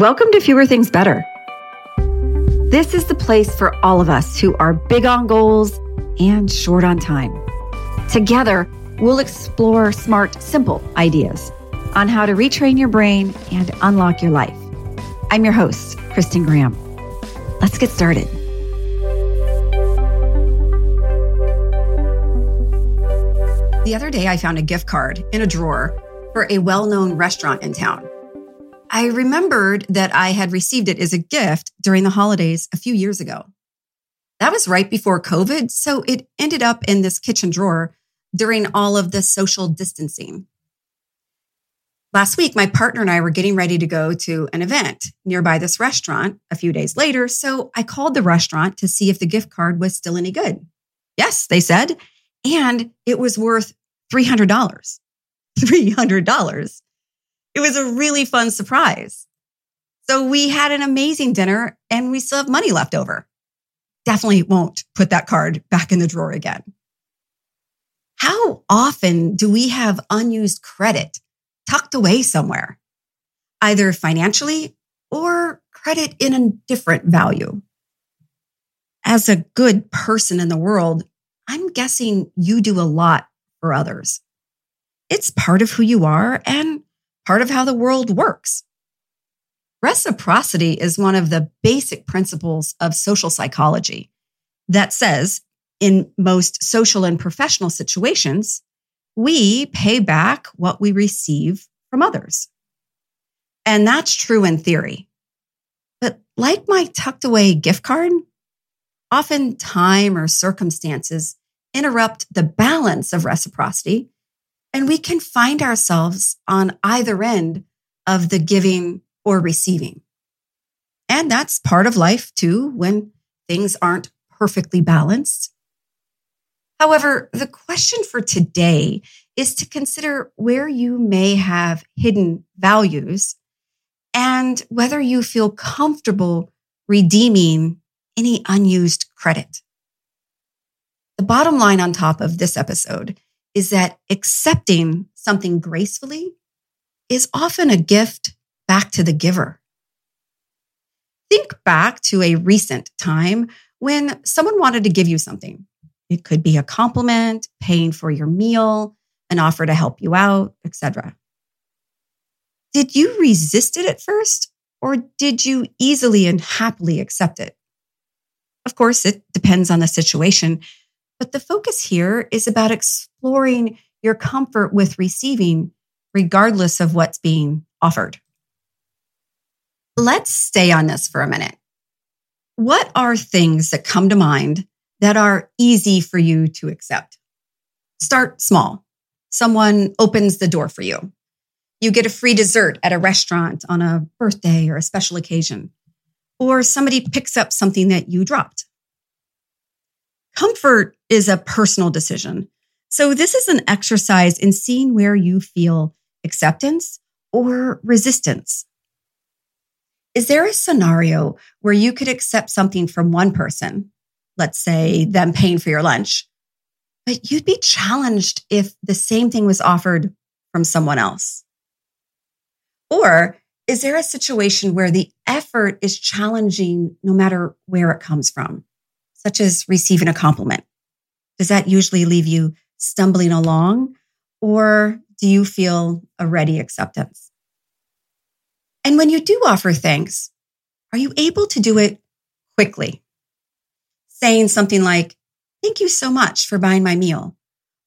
Welcome to Fewer Things Better. This is the place for all of us who are big on goals and short on time. Together, we'll explore smart, simple ideas on how to retrain your brain and unlock your life. I'm your host, Kristen Graham. Let's get started. The other day, I found a gift card in a drawer for a well known restaurant in town. I remembered that I had received it as a gift during the holidays a few years ago. That was right before COVID, so it ended up in this kitchen drawer during all of the social distancing. Last week, my partner and I were getting ready to go to an event nearby this restaurant a few days later. So I called the restaurant to see if the gift card was still any good. Yes, they said. And it was worth $300. $300. It was a really fun surprise. So we had an amazing dinner and we still have money left over. Definitely won't put that card back in the drawer again. How often do we have unused credit tucked away somewhere, either financially or credit in a different value. As a good person in the world, I'm guessing you do a lot for others. It's part of who you are and part of how the world works. Reciprocity is one of the basic principles of social psychology that says in most social and professional situations, we pay back what we receive from others. And that's true in theory. But like my tucked away gift card, often time or circumstances interrupt the balance of reciprocity, and we can find ourselves on either end of the giving or receiving. And that's part of life too, when things aren't perfectly balanced. However, the question for today is to consider where you may have hidden values and whether you feel comfortable redeeming any unused credit. The bottom line on top of this episode is that accepting something gracefully is often a gift back to the giver. Think back to a recent time when someone wanted to give you something it could be a compliment, paying for your meal, an offer to help you out, etc. Did you resist it at first or did you easily and happily accept it? Of course, it depends on the situation, but the focus here is about exploring your comfort with receiving regardless of what's being offered. Let's stay on this for a minute. What are things that come to mind that are easy for you to accept. Start small. Someone opens the door for you. You get a free dessert at a restaurant on a birthday or a special occasion, or somebody picks up something that you dropped. Comfort is a personal decision. So this is an exercise in seeing where you feel acceptance or resistance. Is there a scenario where you could accept something from one person let's say them paying for your lunch. But you'd be challenged if the same thing was offered from someone else. Or is there a situation where the effort is challenging no matter where it comes from, such as receiving a compliment? Does that usually leave you stumbling along or do you feel a ready acceptance? And when you do offer thanks, are you able to do it quickly? saying something like, Thank you so much for buying my meal.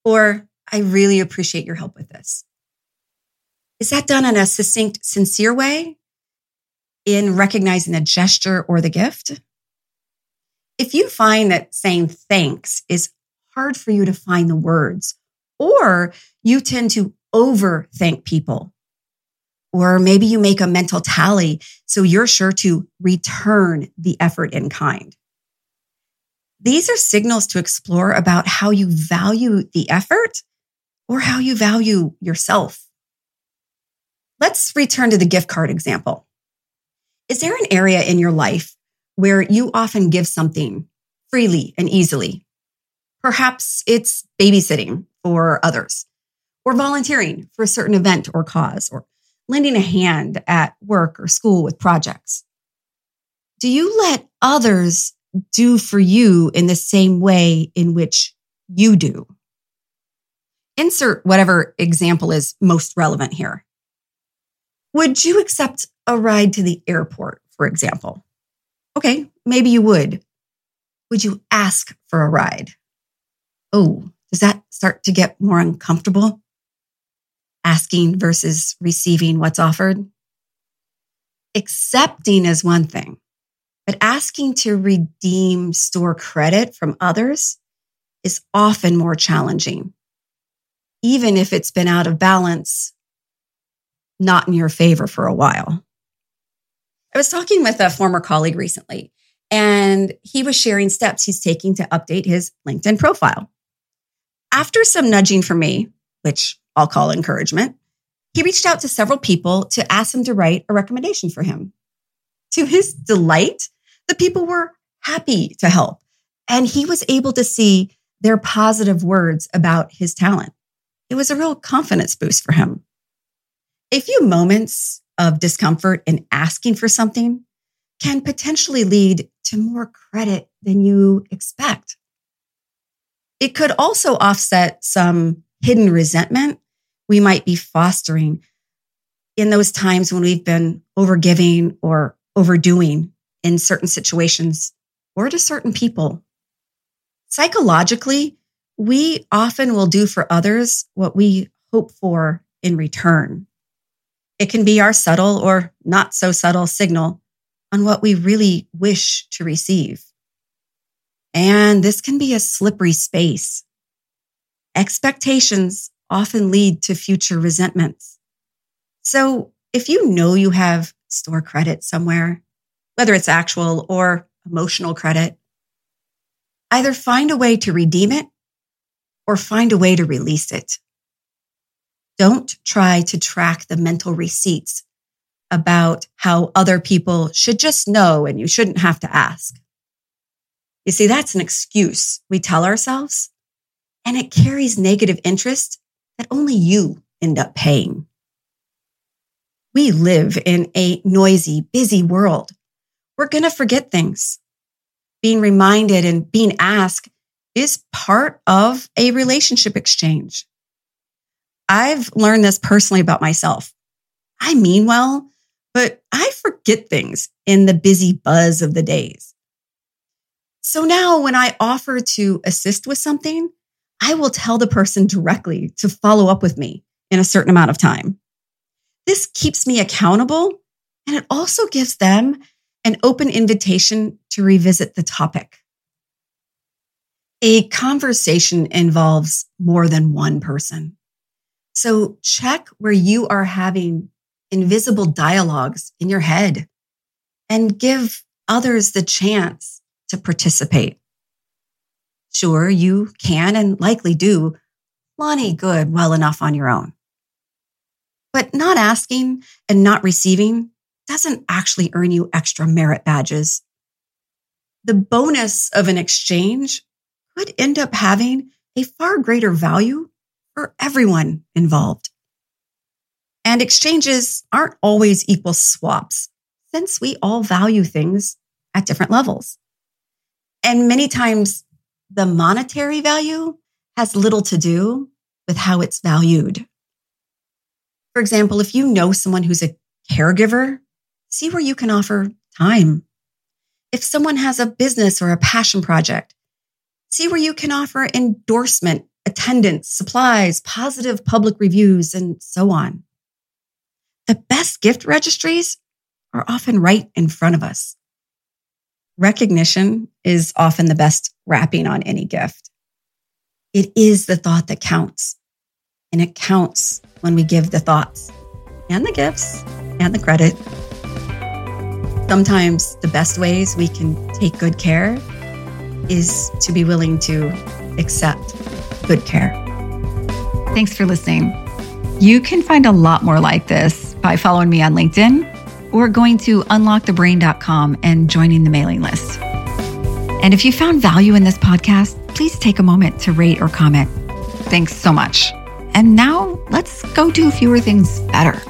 Or I really appreciate your help with this. Is that done in a succinct, sincere way in recognizing the gesture or the gift? If you find that saying thanks is hard for you to find the words, or you tend to overthink people, or maybe you make a mental tally so you're sure to return the effort in kind. These are signals to explore about how you value the effort or how you value yourself. Let's return to the gift card example. Is there an area in your life where you often give something freely and easily? Perhaps it's babysitting for others or volunteering for a certain event or cause or lending a hand at work or school with projects? Do you let others do for you in the same way in which you do? Insert whatever example is most relevant here. Would you accept a ride to the airport, for example? Okay, maybe you would. Would you ask for a ride? Oh, does that start to get more uncomfortable? Asking versus receiving what's offered? Accepting is one thing, but asking to redeem store credit from others is often more challenging, even if it's been out of balance, not in your favor for a while. I was talking with a former colleague recently, and he was sharing steps he's taking to update his LinkedIn profile. After some nudging from me, which I'll call encouragement, he reached out to several people to ask them to write a recommendation for him. To his delight, the people were happy to help, and he was able to see their positive words about his talent. It was a real confidence boost for him. A few moments of discomfort in asking for something can potentially lead to more credit than you expect. It could also offset some hidden resentment we might be fostering in those times when we've been overgiving or overdoing in certain situations or to certain people. Psychologically, we often will do for others what we hope for in return. It can be our subtle or not so subtle signal on what we really wish to receive. And this can be a slippery space. Expectations often lead to future resentments. So if you know you have store credit somewhere, whether it's actual or emotional credit, Either find a way to redeem it or find a way to release it. Don't try to track the mental receipts about how other people should just know and you shouldn't have to ask. You see, that's an excuse we tell ourselves and it carries negative interest that only you end up paying. We live in a noisy, busy world. We're going to forget things being reminded and being asked is part of a relationship exchange. I've learned this personally about myself. I mean well, but I forget things in the busy buzz of the days. So now when I offer to assist with something, I will tell the person directly to follow up with me in a certain amount of time. This keeps me accountable and it also gives them an open invitation to revisit the topic. A conversation involves more than one person. So check where you are having invisible dialogues in your head and give others the chance to participate. Sure, you can and likely do plenty good well enough on your own. But not asking and not receiving doesn't actually earn you extra merit badges. The bonus of an exchange could end up having a far greater value for everyone involved. And exchanges aren't always equal swaps since we all value things at different levels. And many times the monetary value has little to do with how it's valued. For example, if you know someone who's a caregiver see where you can offer time. If someone has a business or a passion project, see where you can offer endorsement, attendance, supplies, positive public reviews, and so on. The best gift registries are often right in front of us. Recognition is often the best wrapping on any gift. It is the thought that counts. And it counts when we give the thoughts and the gifts and the credit Sometimes the best ways we can take good care is to be willing to accept good care. Thanks for listening. You can find a lot more like this by following me on LinkedIn or going to unlockthebrain.com and joining the mailing list. And if you found value in this podcast, please take a moment to rate or comment. Thanks so much. And now let's go do fewer things better.